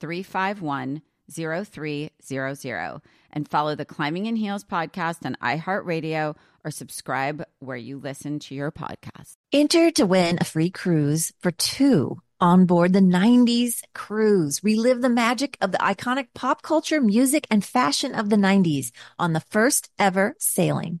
351 0300 and follow the Climbing in Heels podcast on iHeartRadio or subscribe where you listen to your podcast. Enter to win a free cruise for two on board the 90s cruise. Relive the magic of the iconic pop culture, music, and fashion of the 90s on the first ever sailing.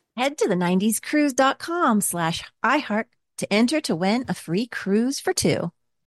Head to the 90scruise.com slash iHeart to enter to win a free cruise for two.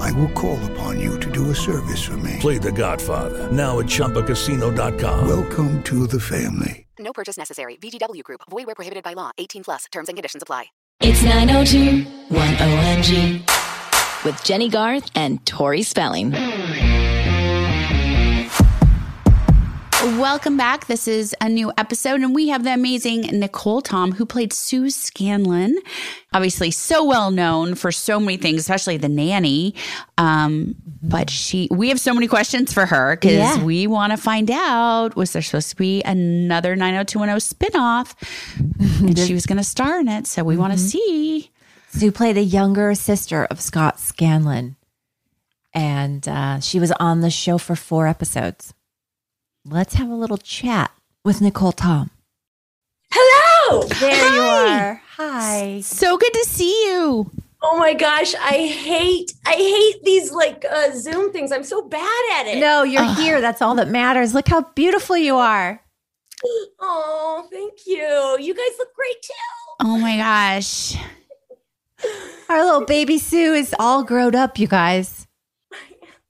I will call upon you to do a service for me. Play The Godfather now at ChumbaCasino.com. Welcome to the family. No purchase necessary. VGW Group. Void where prohibited by law. 18 plus. Terms and conditions apply. It's 902 1OMG with Jennie Garth and Tori Spelling. Welcome back. This is a new episode, and we have the amazing Nicole Tom, who played Sue Scanlon. Obviously, so well known for so many things, especially the nanny. Um, but she, we have so many questions for her because Yeah. we want to find out was there supposed to be another 90210 spinoff, and she was going to star in it. So we want to see. Sue played the younger sister of Scott Scanlon, and uh, she was on the show for four episodes. Let's have a little chat with Nicole Tom. Hello. There you are. Hi. So good to see you. Oh my gosh, I hate I hate these like uh, Zoom things. I'm so bad at it. No, you're here. That's all that matters. Look how beautiful you are. Oh, thank you. You guys look great too. Oh my gosh. Our little baby Sue is all grown up, you guys.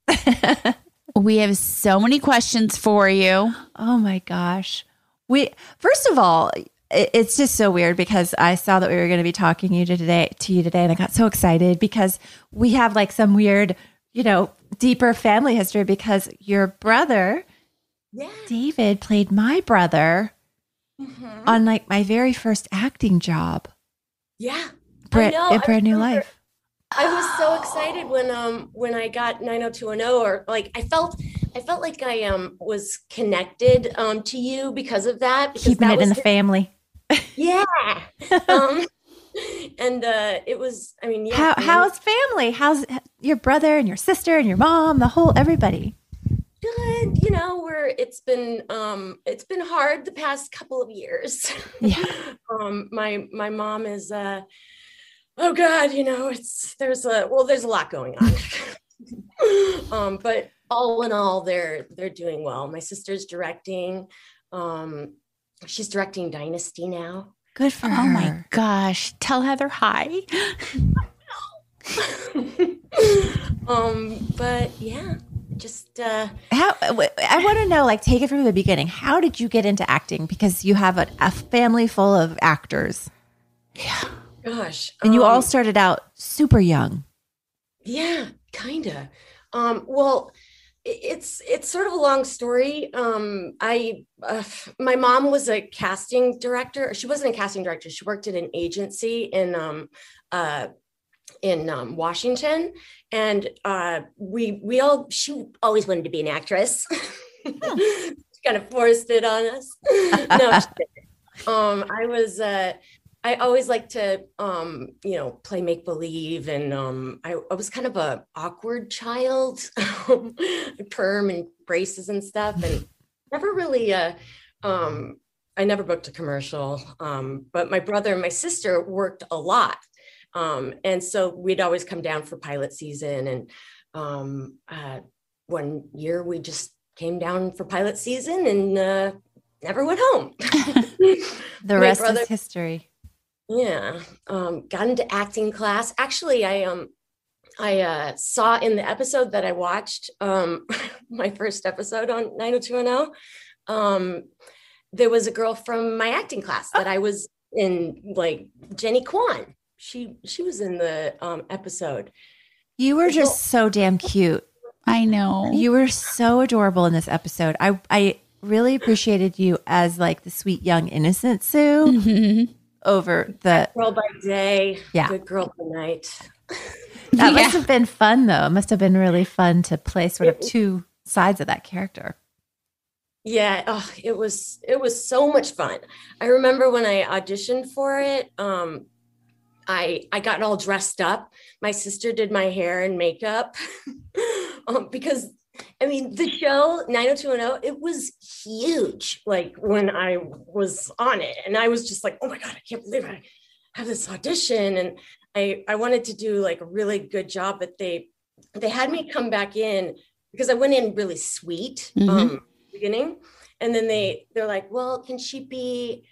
We have so many questions for you. Oh my gosh. We first of all, it's just so weird because I saw that we were going to be talking you today to you today, and I got so excited because we have like some weird, you know, deeper family history because your brother, Yeah. David, played my brother mm-hmm. on like my very first acting job, Yeah. Brand, I know. in I Brand New remember- Life. I was so excited when um when I got 90210 or like I felt I felt like I um was connected um to you because of that. Because Keeping that it in the family. Yeah. um, and uh, it was. I mean, yeah. How, how's family? How's your brother and your sister and your mom, the whole everybody? good? You know, we're. It's been. Um, it's been hard the past couple of years. Yeah. um, my my mom is. Uh, oh God, you know, it's there's a well, there's a lot going on. um, but all in all, they're they're doing well. My sister's directing. Um, she's directing Dynasty now. Good for Oh her. my gosh. Tell Heather hi. um, but yeah, just uh, How I want to know, like, take it from the beginning. How did you get into acting? Because you have a, a family full of actors, gosh, and you all um, started out super young. Yeah, kinda. Um, well, it's it's sort of a long story. Um, I uh, my mom was a casting director. She wasn't a casting director. She worked at an agency in um, uh, in um, Washington, and uh, we we all she always wanted to be an actress. she kind of forced it on us. no, she didn't. um, I was. Uh, I always like to, um, you know, play make believe, and um, I, I was kind of a awkward child, perm and braces and stuff, and never really. Uh, um, I never booked a commercial, um, but my brother and my sister worked a lot, um, and so we'd always come down for pilot season. And um, uh, one year we just came down for pilot season and uh, never went home. The My rest brother- is history. Yeah um got into acting class actually i um i uh saw in the episode that i watched um my first episode on 90210 um there was a girl from my acting class that i was in like jenny kwan she she was in the um episode You were just so damn cute. I know. You were so adorable in this episode. I I really appreciated you as like the sweet young innocent Sue Mhm. Over the girl by day Yeah. good girl by night That Yeah. must have been fun though. It must have been really fun to play sort of two sides of that character. Yeah, oh, it was it was so much fun. I remember when I auditioned for it, um I I got all dressed up. My sister did my hair and makeup. um, because I mean, the show 90210, it was huge like when I was on it and I was just like, "Oh my god, I can't believe I have this audition." And I I wanted to do like a really good job, but they they had me come back in because I went in really sweet Mhm. um beginning and then they they're like well can she be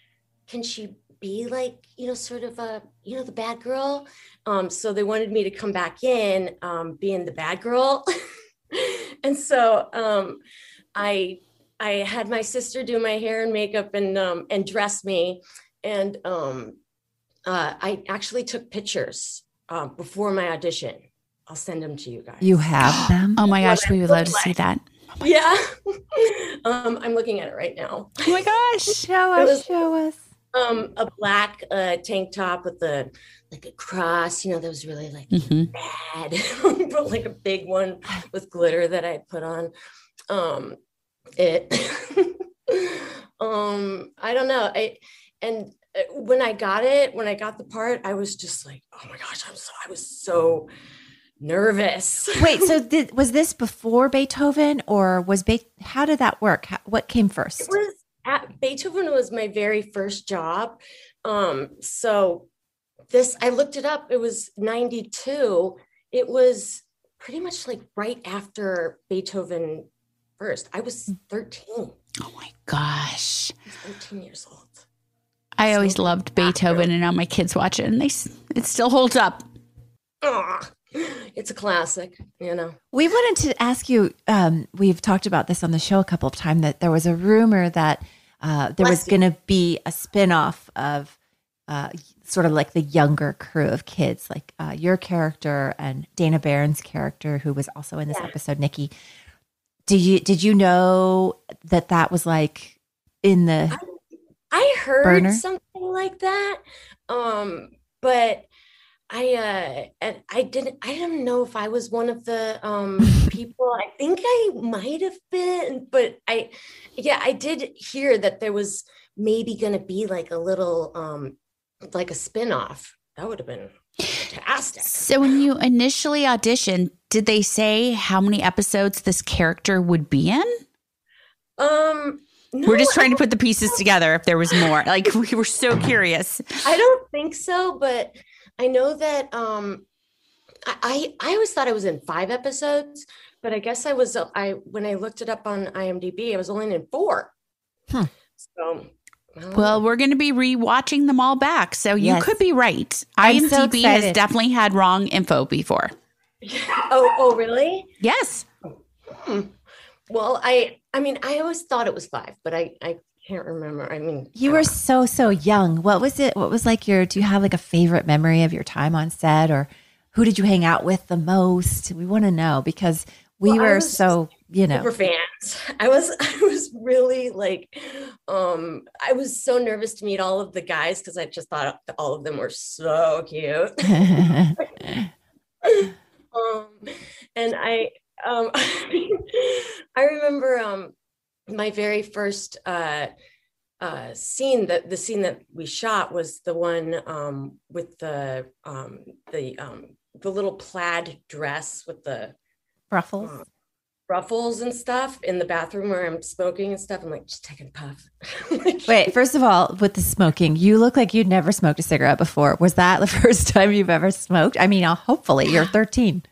can she be like you know sort of a you know the bad girl um so they wanted me to come back in um being the bad girl and so um i i had my sister do my hair and makeup and um and dress me and um uh i actually took pictures um before my audition i'll send them to you guys You have them. Oh my gosh, we would love to see like. that. yeah um i'm looking at it right now Oh my gosh. Show us, was- show us. um a black uh tank top with the like a cross you know that was really like Mhm. bad but like a big one with glitter that i put on um it um i don't know i and uh, when i got it when i got the part i was just like oh my gosh i'm so i was so nervous Wait, so did, was this before Beethoven or was Be- how did that work? How, what came first? It was at Beethoven was my very first job. Um, so this I looked it up. It was 92. It was pretty much like right after Beethoven first. I was 13. Oh my gosh. I was 13 years old. I So always loved Beethoven, row. and now my kids watch it, and they it still holds up. Ah, it's a classic, you know. We wanted to ask you. Um, we've talked about this on the show a couple of times that there was a rumor that uh, there was Bless you. going to be a spin-off of uh, sort of like the younger crew of kids, like uh, your character and Dana Barron's character, who was also in this Yeah. episode. Nikki, do you did you know that that was like in the? I heard Burner? something like that. Um, but I uh I didn't I don't know if I was one of the um people. I think I might have been, but I yeah, I did hear that there was maybe gonna be like a little um like a spin-off. That would have been fantastic. So when you initially auditioned, did they say how many episodes this character would be in? Um no, We're just trying to put the pieces together if there was more. Like we were so curious. I don't think so, but I know that um I I, I always thought I was in five episodes, but I guess I was I when I looked it up on IMDb, I was only in four. Huh. So I don't Well, we're going to be rewatching them all back. So you Yes. could be right. I'm so IMDb has definitely had wrong info before. oh oh really? Yes. Hmm. Well, I I mean I always thought it was five, but I I can't remember. I mean You I were don't- so so young. What was it? What was like your? Do you have like a favorite memory of your time on set, or who did you hang out with the most? We want to know because we Well, were so you know. super fans. I was I was really like um I was so nervous to meet all of the guys because I just thought all of them were so cute. um and I um I remember um my very first uh uh scene that the scene that we shot was the one um with the um the um the little plaid dress with the Ruffles. uh, ruffles and stuff in the bathroom where I'm smoking and stuff. I'm like, just taking a puff. Wait, first of all, with the smoking, you look like you'd never smoked a cigarette before. Was that the first time you've ever smoked? I mean, uh, hopefully you're 13.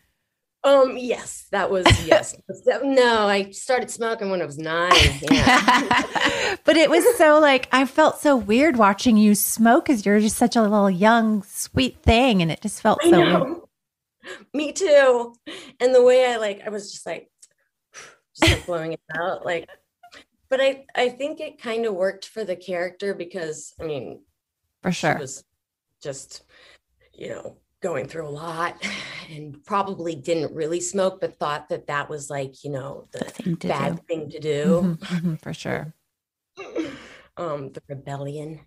Um, yes, that was yes. no, I started smoking when I was nine. Yeah. but it was so like I felt so weird watching you smoke because you're just such a little young, sweet thing, and it just felt I so weird. Me too. And the way I like, I was just like, just like blowing it out, like. But I, I think it kind of worked for the character because I mean, for she sure. was just, you know, going through a lot and probably didn't really smoke, but thought that that was like, you know, the Thing bad do. thing to do. Mhm, mhm, for sure. um, the rebellion.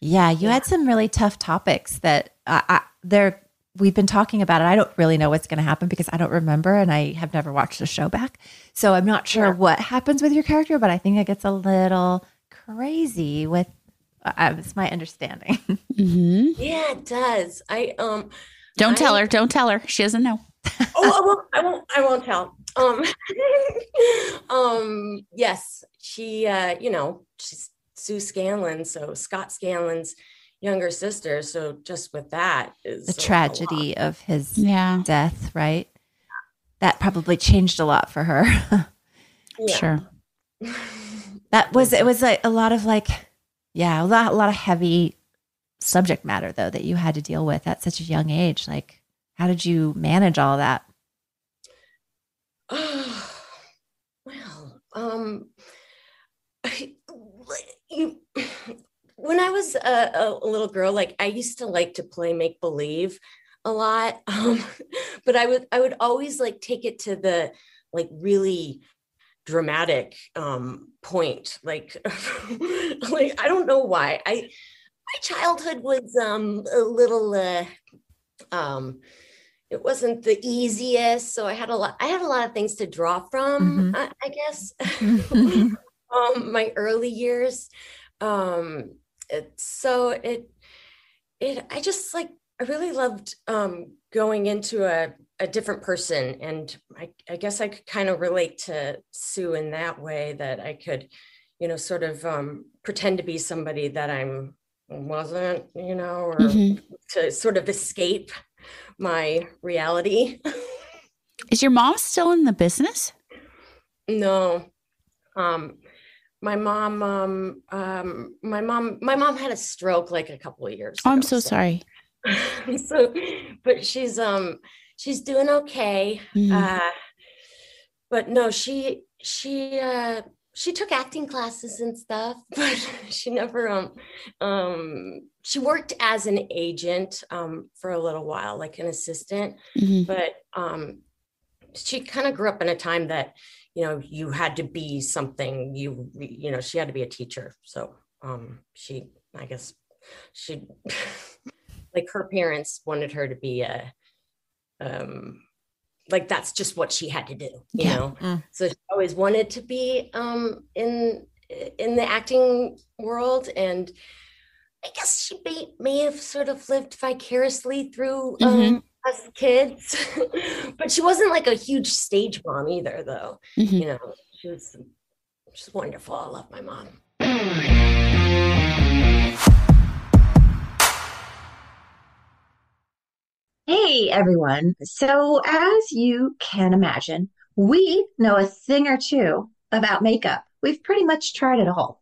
Yeah, you had some really tough topics that I, I they're we've been talking about it. I don't really know what's going to happen because I don't remember and I have never watched the show back. So I'm not sure Yeah. what happens with your character, but I think it gets a little crazy with uh, it's my understanding. hmm Yeah, it does. I um Don't tell her. Don't tell her. She doesn't know. oh I won't I won't I won't tell. Um um yes, she uh, you know, she's Sue Scanlon, so Scott Scanlon's younger sister. So just with that is the a- a lot. tragedy of his Yeah. death, right? That probably changed a lot for her. Yeah. Sure. that was it was like a lot of like yeah, a lot a lot of heavy subject matter though that you had to deal with at such a young age. Like how did you manage all that? well, um, I, you, when I was a, a little girl, like I used to like to play make believe a lot, um, but I would I would always like take it to the like really dramatic um point like like i don't know why i my childhood was um a little uh um it wasn't the easiest so i had a lot i had a lot of things to draw from Mhm. I, I guess um my early years um it, so it it i just like i really loved um going into a a different person and i, I guess i could kind of relate to sue in that way that i could you know sort of um pretend to be somebody that i'm wasn't you know or Mhm. to sort of escape my reality Is your mom still in the business? No. Um my mom um um my mom my mom had a stroke like a couple of years Oh, I'm ago, so sorry. so but she's um she's doing okay. Mhm. Uh but no, she she uh she took acting classes and stuff, but she never um um she worked as an agent um for a little while, like an assistant Mhm. but um she kind of grew up in a time that you know you had to be something you you know she had to be a teacher so um she i guess she like her parents wanted her to be a um like that's just what she had to do you Yeah. know Mm. so she always wanted to be um in in the acting world and i guess she may, may have sort of lived vicariously through um us kids but she wasn't like a huge stage mom either though Mhm. you know she was she's wonderful i love my mom Hey everyone. So, as you can imagine, we know a thing or two about makeup. We've pretty much tried it all.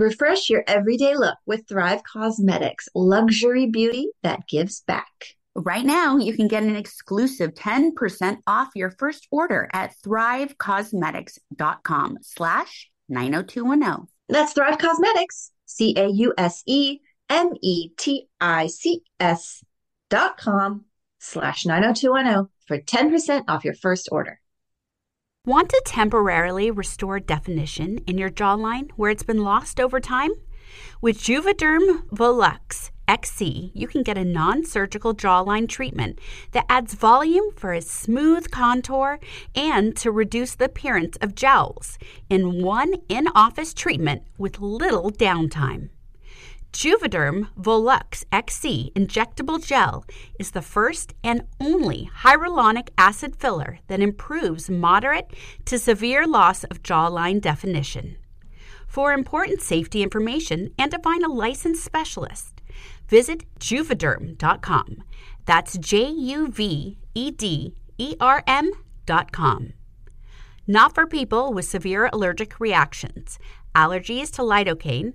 Refresh your everyday look with Thrive Causemetics, luxury beauty that gives back. Right now, you can get an exclusive 10% off your first order at thrivecausemetics.com slash 90210. That's Thrive Causemetics, C A U S E M E T I C S dot com slash 90210 for 10% off your first order. Want to temporarily restore definition in your jawline where it's been lost over time? With Juvederm Volux XC, you can get a non surgical jawline treatment that adds volume for a smooth contour and to reduce the appearance of jowls in one in office treatment with little downtime. Juvederm Volux XC injectable gel is the first and only hyaluronic acid filler that improves moderate to severe loss of jawline definition. For important safety information and to find a licensed specialist, visit juvederm.com. That's J U V E D E R M.com. Not for people with severe allergic reactions, allergies to lidocaine,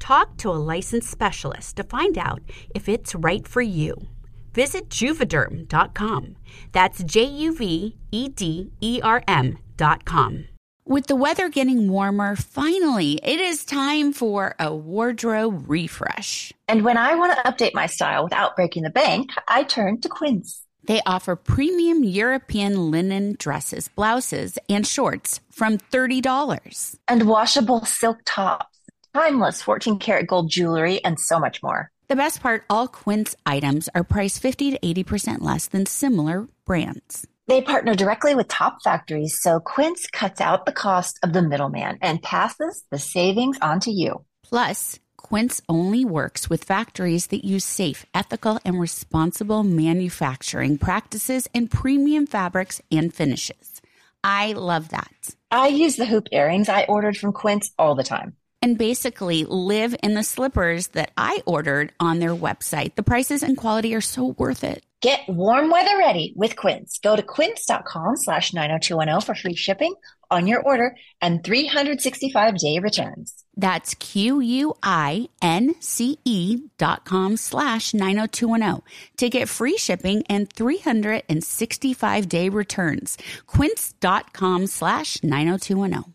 Talk to a licensed specialist to find out if it's right for you. Visit juvederm.com. That's J U V E D E R M.com. With the weather getting warmer, finally, it is time for a wardrobe refresh. And when I want to update my style without breaking the bank, I turn to Quince. They offer premium European linen dresses, blouses, and shorts from $30. And washable silk tops, timeless 14 karat gold jewelry, and so much more. The best part all Quince items are priced 50 to 80% less than similar brands. They partner directly with top factories, so Quince cuts out the cost of the middleman and passes the savings on to you. Plus, Quince only works with factories that use safe, ethical, and responsible manufacturing practices and premium fabrics and finishes. I love that. I use the hoop earrings I ordered from Quince all the time. And basically live in the slippers that I ordered on their website. The prices and quality are so worth it. Get warm weather ready with Quince. Go to quince.com slash 90210 for free shipping on your order and 365 day returns. That's Q-U-I-N-C-E E dot com slash 90210 to get free shipping and 365 day returns. Quince.com slash 90210.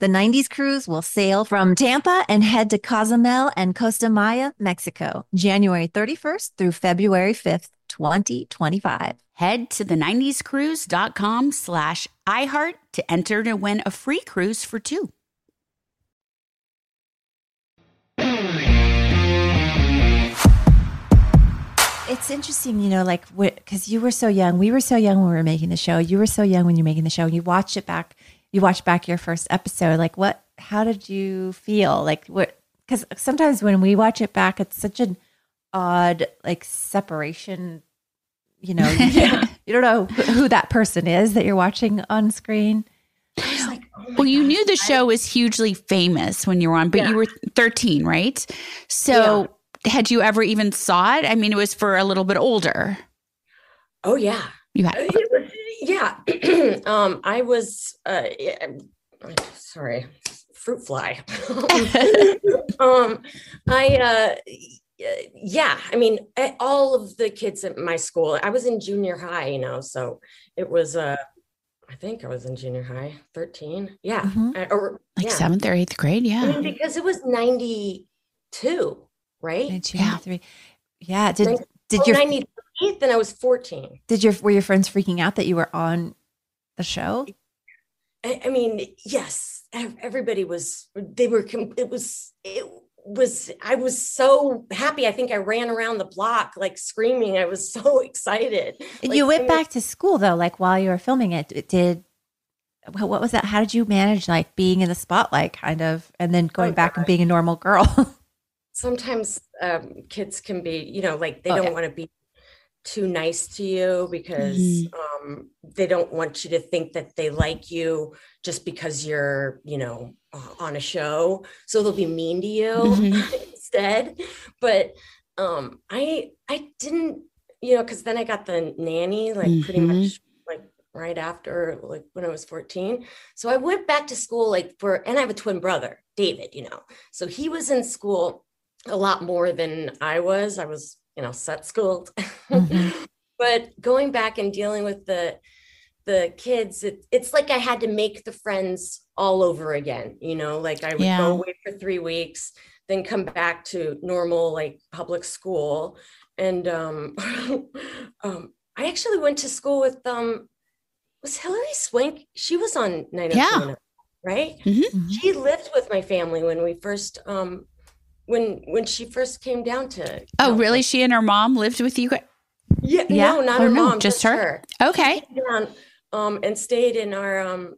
The 90s cruise will sail from Tampa and head to Cozumel and Costa Maya, Mexico, January 31st through February 5th, 2025. Head to the 90scruise.com slash iHeart to enter to win a free cruise for two. It's interesting, you know, like because you were so young, we were so young when we were making the show. You were so young when you're making the show. And you watched it back you watch back your first episode, like what, how did you feel? Like what, because sometimes when we watch it back, it's such an odd, like separation, you know, you, you don't know who that person is that you're watching on screen. Like, oh well, you God. knew the show was hugely famous when you were on, but yeah. you were 13, right? So yeah. had you ever even saw it? I mean, it was for a little bit older. Oh yeah. You had yeah um i was uh sorry fruit fly. Um i uh yeah i mean all of the kids at my school i was in junior high you know so it was uh i think i was in junior high 13 yeah mm-hmm. or like yeah. seventh or eighth grade yeah. I mean, because it was 92 right? 92, yeah. yeah did did your 93 then I was 14. Did your were your friends freaking out that you were on the show? I, I mean, yes. Everybody was. They were. It was. It was. I was so happy. I think I ran around the block like screaming. I was so excited. Like, you went I mean, back to school though, like while you were filming it. Did what was that? How did you manage like being in the spotlight, kind of, and then going oh, back and being a normal girl? Sometimes um, kids can be, you know, like they oh, don't yeah. want to be too nice to you because mm-hmm. um, they don't want you to think that they like you just because you're, you know, on a show. So they'll be mean to you mm-hmm. instead. But um, I I didn't, you know, because then I got the nanny like mm-hmm. pretty much like right after like when I was 14. So I went back to school like for and I have a twin brother, David, you know. So he was in school a lot more than I was. I was you know set schooled mm-hmm. but going back and dealing with the the kids it, it's like i had to make the friends all over again you know like i would yeah. go away for three weeks then come back to normal like public school and um, um i actually went to school with um was hilary swank she was on 902 yeah. right mm-hmm. she lived with my family when we first um when when she first came down to. Oh, really? She and her mom lived with you. Yeah, yeah? no, not or her no, mom, just, just her? her. Okay. Down, um, and stayed in our um,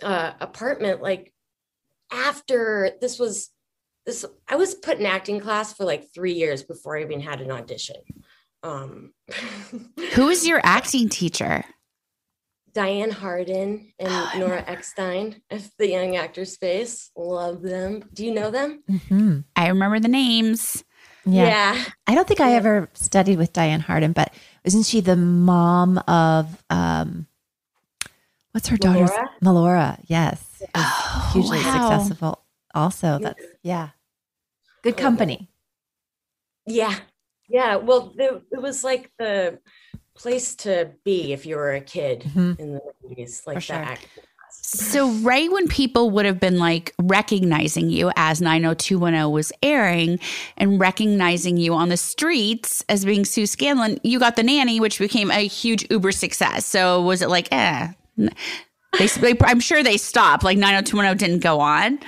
uh, apartment. Like after this was this, I was put in acting class for like three years before I even had an audition. Um, Who was your acting teacher? Diane Hardin and oh, Nora Eckstein of the Young Actors Space. Love them. Do you know them? Mm-hmm. I remember the names. Yeah. yeah. I don't think I ever studied with Diane Hardin, but isn't she the mom of um what's her daughter's Melora? Yes. Oh, hugely wow. successful also. That's yeah. Good company. Yeah. Yeah. Well, it, it was like the place to be if you were a kid mm-hmm. in the 90s, like sure. that. So, right when people would have been like recognizing you as 90210 was airing and recognizing you on the streets as being Sue Scanlon, you got the nanny, which became a huge Uber success. So, was it like, eh? They, they I'm sure they stopped. Like 90210 didn't go on.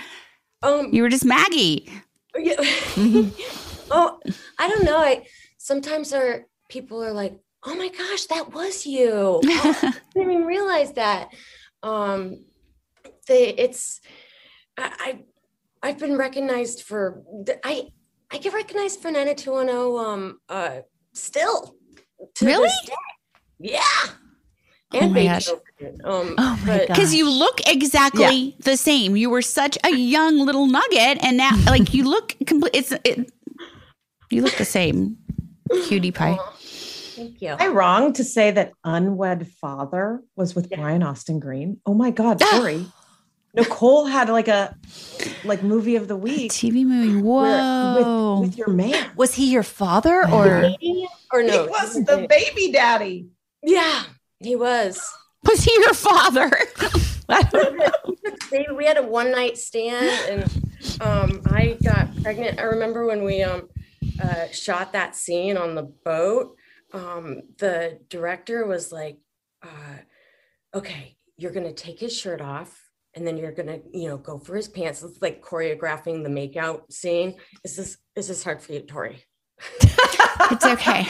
Um, you were just Maggie. Yeah. mm-hmm. oh, I don't know. I sometimes our people are like, "Oh my gosh, that was you." Oh, I didn't even realize that. Um, they, it's I, I I've been recognized for I I get recognized for 90210 um uh still to Really? this day. Yeah. Oh my gosh. Um, Oh my. Because you look exactly the same. You were such a young little nugget, and now, like, you look complete. It's it. You look the same, cutie pie. Thank you. Am I wrong to say that Unwed Father was with Brian Austin Green? Oh my God, sorry. Nicole had like a like movie of the week. TV movie. Whoa. with, with your man. Was he your father or? or no? He was the baby daddy. Yeah, he was. Was he your father? They- we had a one night stand and um, I got pregnant. I remember when we um, uh, shot that scene on the boat, um, the director was like, uh, okay, you're going to take his shirt off and then you're going to, you know, go for his pants. It's like choreographing the makeout scene. Is this, is this hard for you, Tori? it's okay.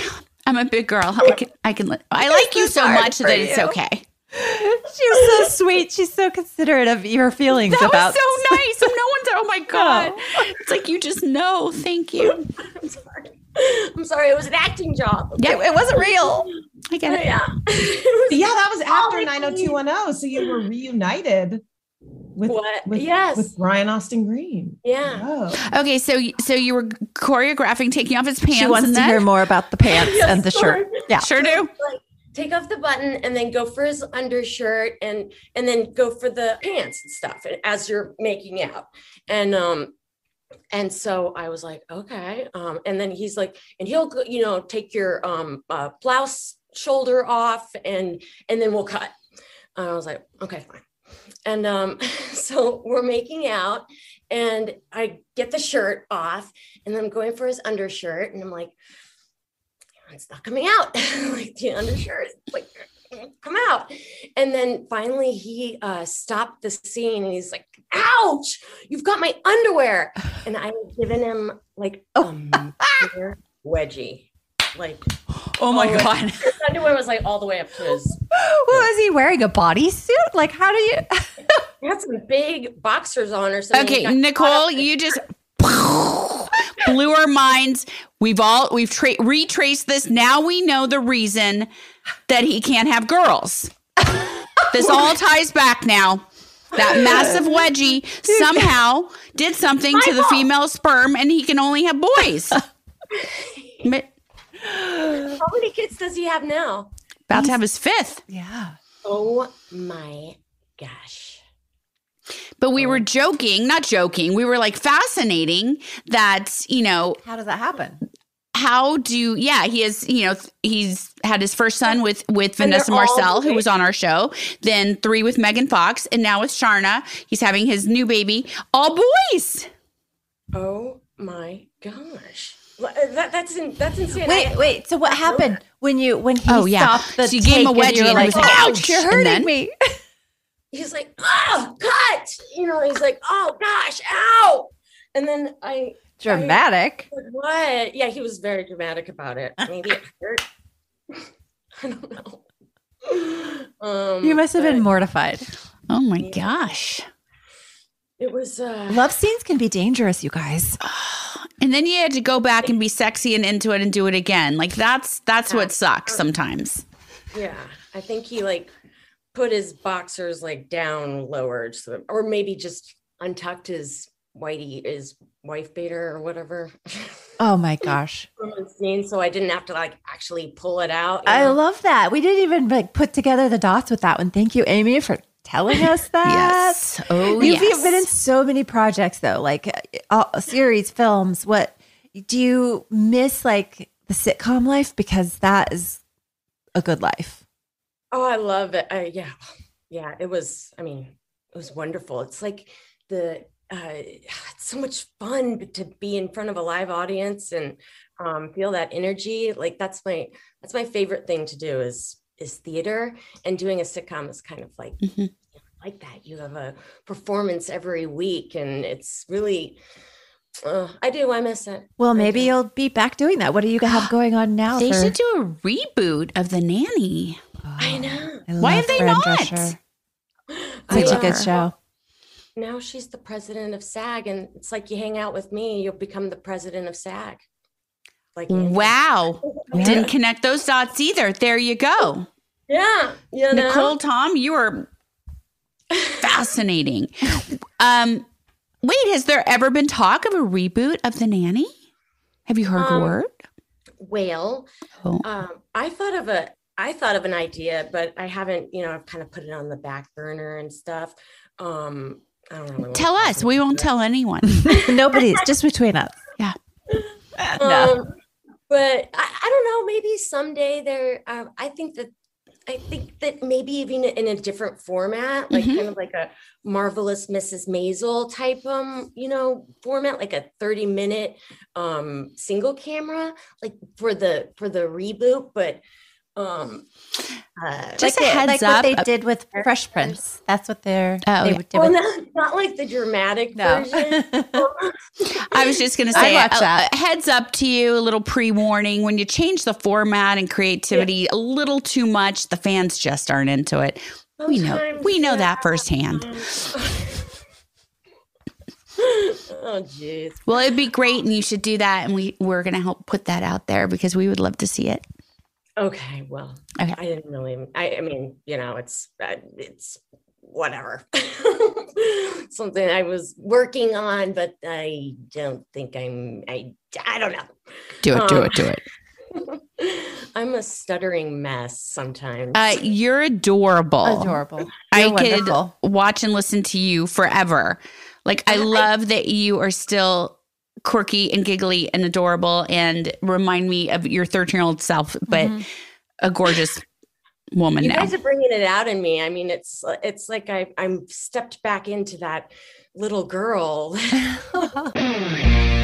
I'm a big girl. I can. I can. I like you so much for that it's you. okay. She's so sweet. She's so considerate of your feelings That about. was so nice. No one's. Oh my god. It's like you just know. Thank you. I'm sorry. It was an acting job. Yeah, it wasn't real. I get it. Yeah. Yeah, that was after my 90210. So you were reunited with, What? with, Yes. with Brian Austin Green. Yeah. Oh. Okay, so so you were choreographing, taking off his pants. She wants and to then- hear more about the pants Yes, and the shirt. Yeah. Sure do. like take off the button and then go for his undershirt and and then go for the pants and stuff as you're making out and um and so i was like okay um and then he's like and he'll you know take your um uh, blouse shoulder off and and then we'll cut and i was like okay fine and um so we're making out and i get the shirt off and i'm going for his undershirt and i'm like it's not coming out. like the undershirt, like come out. And then finally he uh stopped the scene and he's like, ouch, you've got my underwear. And I had given him like a oh. major wedgie. Like Oh my all the way- god. his underwear was like all the way up to his Well, is he wearing a bodysuit? Like, how do you? he had some big boxers on or something. Okay, Nicole, you just blew our minds. We've all we've tra- retraced this. Now we know the reason that he can't have girls. This all ties back now. That massive wedgie somehow did something to the female sperm, and he can only have boys. Ma- How many kids does he have now? About to have his fifth. Yeah. Oh my gosh. But we were joking, not joking. We were like fascinating that, you know, How does that happen? How do yeah he has you know he's had his first son with with And vanessa marcil who was on our show then three with megan fox and now with sharna he's having his new baby all boys Oh my gosh. Uh, That, that's in, that's insane. Wait, I- wait. So what happened when you when he Oh, yeah. stopped the So you gave him a take and you wedgie were and he was like, "Ouch, "Ouch," you're hurting then- me." he's like, oh, cut. You know, he's like, oh gosh, ow. And then I Dramatic. I, what? Yeah, he was very dramatic about it. Maybe it hurt. I don't know. Um, You must have been mortified. oh my gosh It was. uh Love scenes can be dangerous, you guys. and then you had to go back and be sexy and into it and do it again like that's that's what sucks sometimes Yeah, I think he like put his boxers like down lowered, so, or maybe just untucked his whitey, his wife beater or whatever. Oh my gosh. from the scene, so I didn't have to like actually pull it out. I know? love that. We didn't even like put together the dots with that one. Thank you, Amy, for telling us that. yes oh You've yes been in so many projects though, like uh, series, films. What do you miss like the sitcom life because that is a good life. Oh, I love it. I, yeah, yeah. It was. I mean, it was wonderful. It's like the. Uh, it's so much fun to be in front of a live audience and um, feel that energy. Like that's my that's my favorite thing to do is is theater and doing a sitcom is kind of like like that. You have a performance every week, and it's really Oh, I do. I miss it. Well, maybe you'll be back doing that. What do you have going on now? They for- should do a reboot of The Nanny. I know. I Why love have they Fran not? Drescher. Such a uh, good show. Now she's the president of SAG, and it's like you hang out with me, you'll become the president of SAG. Like Wow. Yeah. Didn't connect those dots either. There you go. Yeah, you know? Nicole Tom, you are fascinating. um, wait, has there ever been talk of a reboot of The Nanny? Have you heard Um, word? Whale. Oh. Um, I thought of a I thought of an idea, but I haven't, you know, I've kind of put it on the back burner and stuff. Um, I don't really Tell us. We won't tell anyone. Nobody, it's just between us. Yeah. Um, but I, I don't know. Maybe someday there. Um, I think that I think that maybe even in a different format, like Mhm. kind of like a marvelous Mrs. Maisel type, um, you know, format, like a thirty minute, um, single camera, like for the for the reboot. But um, uh, Just like a heads like up. what they did with Fresh Prince. That's what they're. Oh, they yeah. did well, with- not, not like the dramatic No. version. I was just going to say, a, that. a heads up to you, a little pre warning. When you change the format and creativity a little too much, the fans just aren't into it. we know, we know yeah. that firsthand. oh, jeez. Well, it'd be great, and you should do that. And we we're going to help put that out there because we would love to see it. Okay, well, Okay. I didn't really. I, I mean, you know, it's uh, it's whatever. Something I was working on, but I don't think I'm. I I don't know. Do it, do Um, it, do it. I'm a stuttering mess sometimes. Uh, you're adorable. Adorable. I You're could wonderful. watch and listen to you forever. Like I love that you are still quirky and giggly and adorable and remind me of your 13 year old self, but a gorgeous woman you now. guys are bringing it out in me. I mean, it's it's like I I'm stepped back into that little girl.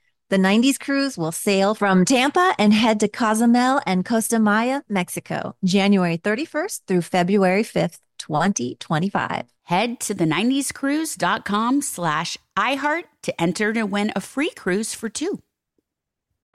The 90s cruise will sail from Tampa and head to Cozumel and Costa Maya, Mexico, January 31st through February 5th, 2025. Head to the 90scruise.com slash iHeart to enter to win a free cruise for two.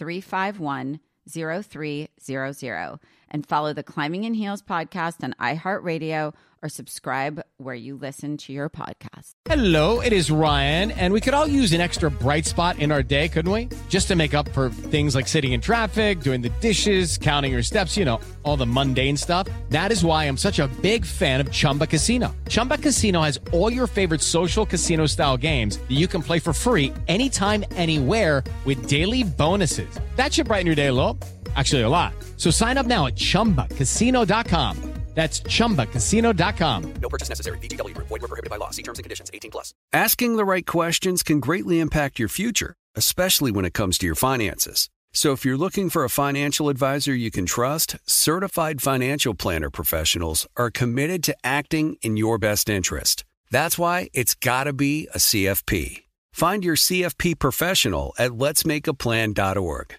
351 0300. And follow the Climbing in Heels podcast on iHeartRadio or subscribe where you listen to your podcast. Hello, it is Ryan, and we could all use an extra bright spot in our day, couldn't we? Just to make up for things like sitting in traffic, doing the dishes, counting your steps, you know, all the mundane stuff. That is why I'm such a big fan of Chumba Casino. Chumba Casino has all your favorite social casino style games that you can play for free anytime, anywhere with daily bonuses. That should brighten your day a little. Actually, a lot. So sign up now at chumbacasino.com. That's chumbacasino.com. No purchase necessary. VGW Group. Void were prohibited by law. See terms and conditions. 18 plus. Asking the right questions can greatly impact your future, especially when it comes to your finances. So if you're looking for a financial advisor you can trust, certified financial planner professionals are committed to acting in your best interest. That's why it's got to be a CFP. Find your CFP professional at letsmakeaplan.org.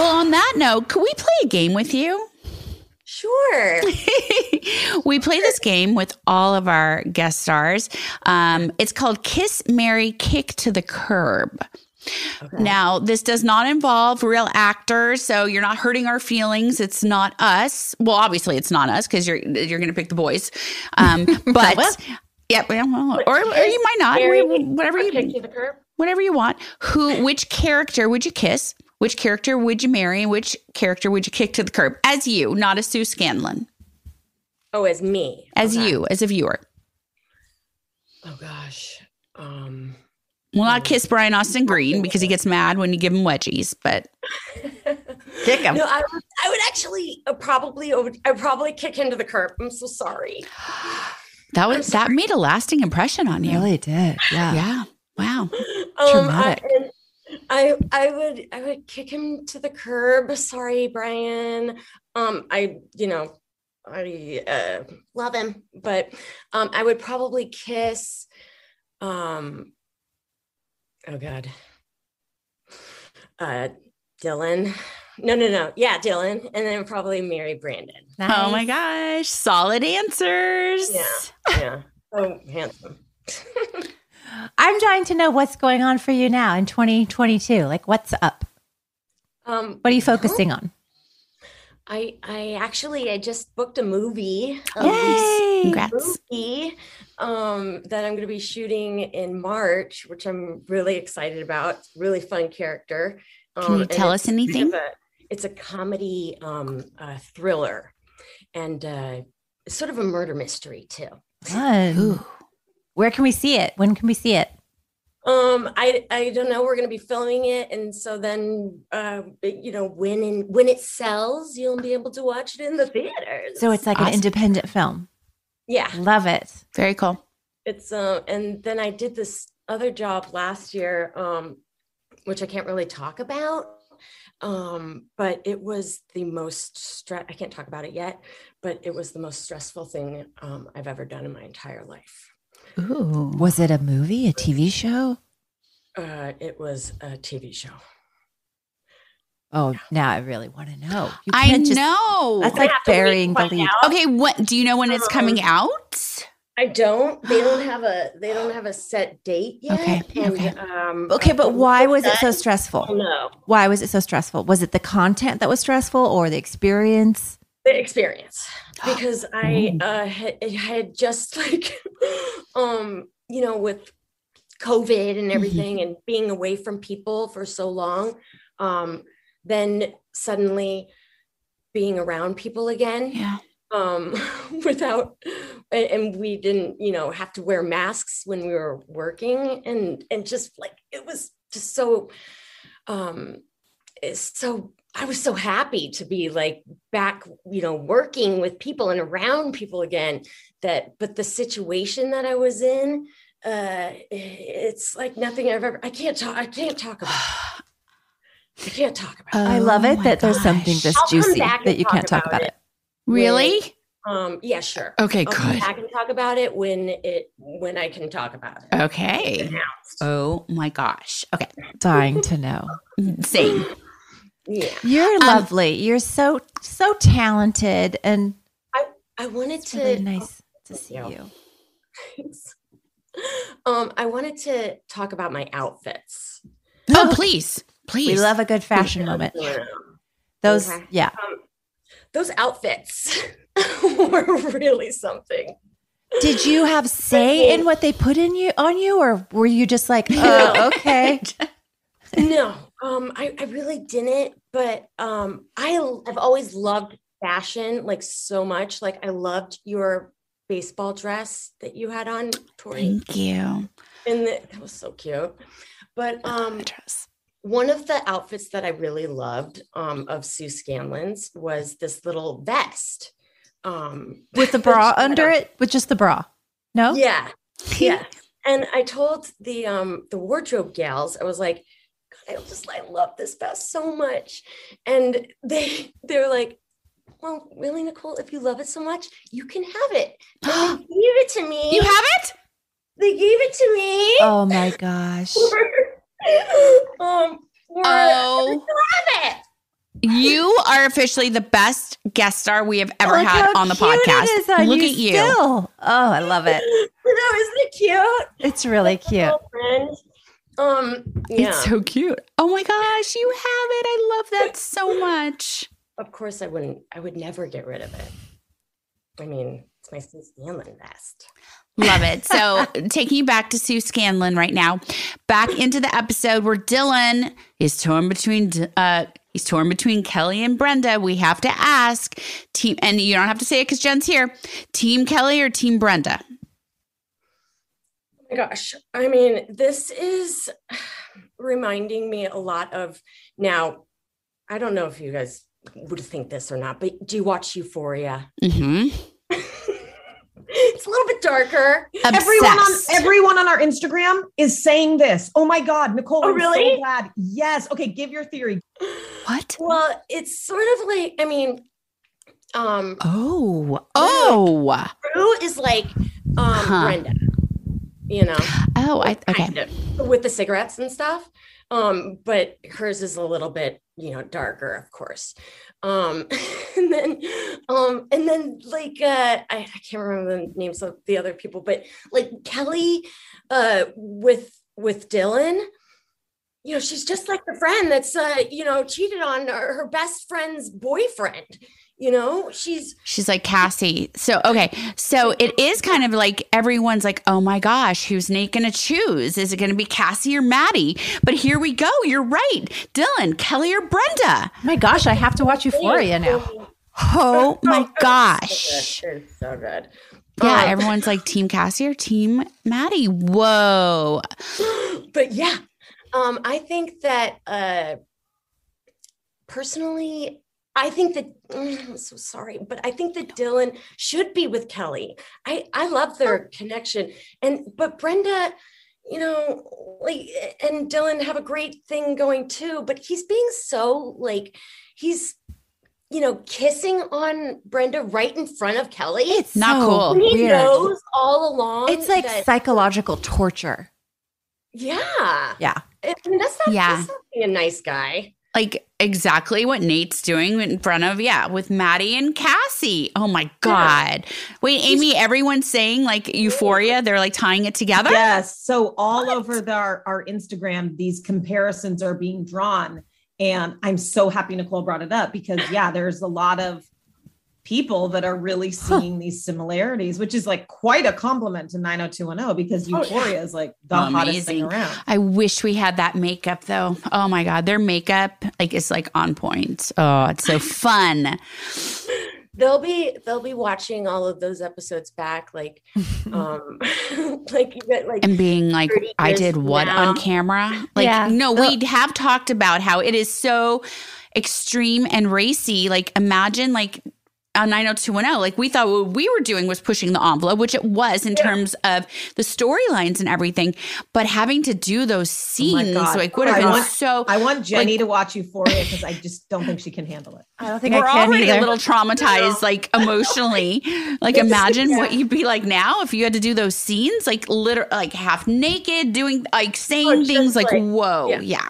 Well, on that note, could we play a game with you? Sure. we play this game with all of our guest stars. Um, it's called Kiss, Mary, Kick to the Curb. Now, this does not involve real actors, so you're not hurting our feelings. It's not us. Well, obviously, it's not us because you're you're going to pick the boys. Um, but yeah, well, or, or you might not. Mary, whatever you kick to the curb? whatever you want. Who, which character would you kiss? Which character would you marry? And which character would you kick to the curb? As you, not as Sue Scanlon. Oh, as me. As you, as a viewer. Oh gosh. Um Well, not kiss Brian Austin Green because he gets mad when you give him wedgies, but kick him. No, I would, I would actually uh, probably over, I would probably kick him to the curb. I'm so sorry. That was that made a lasting impression on you. really did. Yeah. Yeah. Wow. Um, I, Traumatic. and I I would I would kick him to the curb. Sorry, Brian. Um, I you know I uh, love him, but um, I would probably kiss. Um, oh God. Uh, Dylan. No, no, no. Yeah, Dylan, and then probably marry Brandon. Oh my gosh. Solid answers. Yeah, yeah. Oh, handsome. I'm trying to know what's going on for you now in 2022. Like, what's up? Um, What are you focusing on? I I actually I just booked a movie. a Yay! Congrats. movie um, that I'm going to be shooting in March, which I'm really excited about. It's a really fun character. Can Um, you tell it's us kind of anything? a- it's a comedy um, uh, thriller, and uh, it's sort of a murder mystery too. Fun. Where can we see it? When can we see it? Um, I I don't know. We're going to be filming it, and so then, uh, you know, when in, when it sells, you'll be able to watch it in the theaters. So it's like an independent film. yeah, Love it. Very cool. it's uh, and then I did this other job last year, um, which I can't really talk about. Um, but it was the most stress. I can't talk about it yet, but it was the most stressful thing um, I've ever done in my entire life. Ooh. Was it a movie, a TV show? Uh, it was a TV show. Oh, now I really want to know. You I can't just- know. That's like gonna have to wait burying the lead. out. okay, what do you know when it's coming out? I don't. They don't have a. They don't have a set date yet. Okay, and, okay. Um, Okay, but why was it so stressful? No, Why was it so stressful? Was it the content that was stressful or the experience? the experience because I uh, had, I had just like, um, you know, with COVID and everything, and being away from people for so long, um, then suddenly being around people again. Yeah. um without and, and we didn't you know have to wear masks when we were working and and just like it was just so um it's so i was so happy to be like back you know working with people and around people again that but the situation that i was in uh it's like nothing i've ever i can't talk i can't talk about it. i can't talk about I Oh love it my that there's something gosh. this I'll juicy that you talk can't talk about about it. it. Really? it um yeah sure Okay, I'll good. back and talk about it when it when i can talk about it Okay. Oh my gosh. Okay. Dying to know. Same. Yeah You're Um, lovely. You're so so talented and i i wanted it's to really nice to see Yeah. you. um i wanted to talk about my outfits Oh, please, please. We love a good fashion moment. Those, Okay. yeah. Um, those outfits were really something. Did you have say in what they put in you on you, or were you just like, oh, okay? no, um, I, I really didn't. But um, I have always loved fashion like so much. Like I loved your baseball dress that you had on, Tori. Thank you. and the, it was so cute. But um, one of the outfits that I really loved um, of Sue Scanlon's was this little vest. Um, With the bra under it, with just the bra? No. yeah, yeah. And I told the um the wardrobe gals, I was like, God, I just I love this vest so much, and they they're like. Well, really, Nicole, if you love it so much, you can have it. And they gave it to me. You have it? They gave it to me. Oh my gosh. um, for, Oh. Have it. You are officially the best guest star we have ever Look had on the podcast. On Look you at you. Still. Oh, I love it. No, isn't it cute? It's really cute. Um, yeah. It's so cute. Oh my gosh, you have it. I love that so much. of course, I wouldn't. I would never get rid of it. I mean, it's my Sue Scanlon vest. Love it. So, taking you back to Sue Scanlon right now, back into the episode where Dylan is torn between uh he's torn between Kelly and Brenda. We have to ask team and you don't have to say it cuz Jen's here. Team Kelly or team Brenda? My gosh. I mean, this is reminding me a lot of now. I don't know if you guys would think this or not, but do you watch Euphoria? Mhm. It's a little bit darker. Everyone on everyone on our Instagram is saying this. Oh my God, Nicole, Oh, I'm really? so glad. Yes. Okay, give your theory. What? Well, it's sort of like, I mean, um, Oh. Oh. Rue is like um Huh. Brenda, you know, Oh, I okay. kind of, with the cigarettes and stuff. Um, but hers is a little bit, you know, darker, of course. Um, and then, um, and then like uh, I, I can't remember the names of the other people, but like Kelly, uh, with with Dylan, you know, she's just like the friend that's uh, you know, cheated on her, her best friend's boyfriend. You know, she's She's like Cassie. So okay, so it is kind of like everyone's like, "Oh my gosh, who's Nate going to choose? Is it going to be Cassie or Maddie?" But here we go. You're right, Dylan, Kelly or Brenda. my gosh, I have to watch Euphoria now. Oh my gosh! it's so good. Yeah, everyone's like Team Cassie or Team Maddie. Whoa! but yeah um i think that uh personally i think that mm, i'm so sorry but i think that dylan should be with kelly i i love their connection and but brenda you know like and dylan have a great thing going too but he's being so like he's you know kissing on brenda right in front of kelly It's Not so cool. He Weird. knows all along It's like that- psychological torture. yeah Yeah. I mean, that's not, Yeah. that's not being a nice guy. Like exactly what Nate's doing in front of yeah with Maddie and Cassie. Oh my god! Wait, Amy, everyone's saying like Euphoria. They're like tying it together. Yes. So all over the, our, our Instagram, these comparisons are being drawn. And I'm so happy Nicole brought it up because yeah, there's a lot of people that are really seeing these similarities, which is like quite a compliment to 90210 because Oh, yeah. Euphoria is like the hottest thing around. I wish we had that makeup though. Oh my god, their makeup like is like on point. Oh, it's so fun. They'll be they'll be watching all of those episodes back, like, um, like you get like and being like I did what now. on camera? Like Yeah. no, we have talked about how it is so extreme and racy. Like imagine like on 90210, like we thought what we were doing was pushing the envelope, which it was in terms of the storylines and everything. But having to do those Oh scenes, God. like would have I been want- so I want Jennie like- to watch Euphoria because I just don't think she can handle it. I don't think we're I can already either. a little traumatized, like emotionally. Like, imagine what you'd be like now if you had to do those scenes, like literally, like half naked, doing like saying Oh, things like, like- "Whoa, yeah. yeah,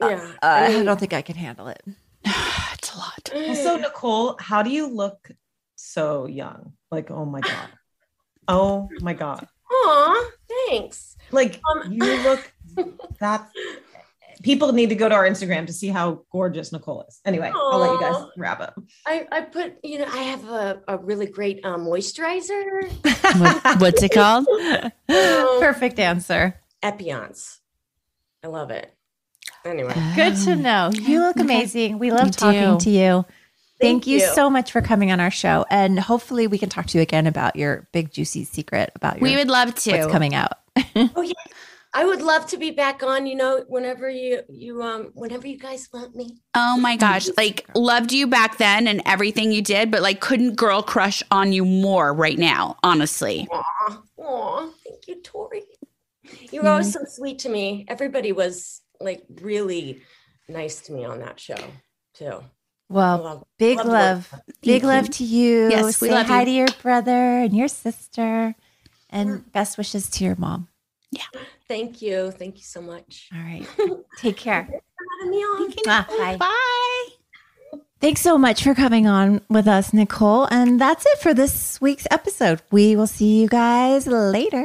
yeah. Uh, I don't think I can handle it. it's a lot." Also, Nicole, how do you look so young? Like, oh my God. Oh my God. Aw, thanks. Like Um, you look that people need to go to our Instagram to see how gorgeous Nicole is. Anyway, I'll let you guys wrap up. I, I put, you know, I have a, a really great um, moisturizer. What- what's it called? Perfect answer. Epionce. I love it. Anyway. Good to know. You look amazing. We love You talking do. to you. Thank, Thank you. you. so much for coming on our show. And hopefully we can talk to you again about your big juicy secret about your We would love to. what's coming out. Oh yeah. I would love to be back on, you know, whenever you you um whenever you guys want me. Oh my gosh. Like, loved you back then and everything you did, but like, couldn't girl crush on you more right now, honestly. Aw, aw, thank you, Tori. You were always so sweet to me. Everybody was like really nice to me on that show too. Well, Love- big loved love. working. Big love to you. Yes, we Say love hi you. to your brother and your sister. And best wishes to your mom. Yeah, thank you. Thank you so much. All right. Take care. for having me on. Ah, bye. Bye. Thanks so much for coming on with us, Nicole. And that's it for this week's episode. We will see you guys later.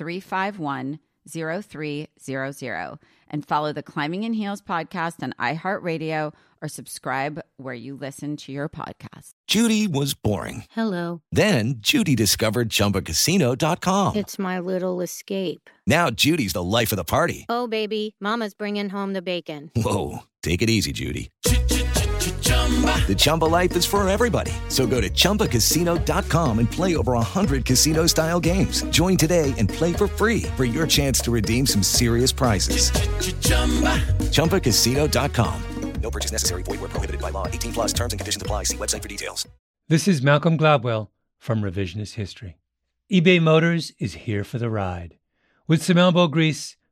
351 0300 and follow the Climbing in Heels podcast on iHeartRadio or subscribe where you listen to your podcast. Judy was boring. Hello. Then Judy discovered ChumbaCasino.com. It's my little escape. Now Judy's the life of the party. Oh, baby, Mama's bringing home the bacon. Whoa, take it easy, Judy. The Chumba life is for everybody. So go to ChumbaCasino.com and play over 100 casino style games. Join today and play for free for your chance to redeem some serious prizes. ChumbaCasino.com. No purchase necessary. Void where prohibited by law. 18 plus terms and conditions apply. See website for details. This is Malcolm Gladwell from Revisionist History. eBay Motors is here for the ride. With some elbow grease,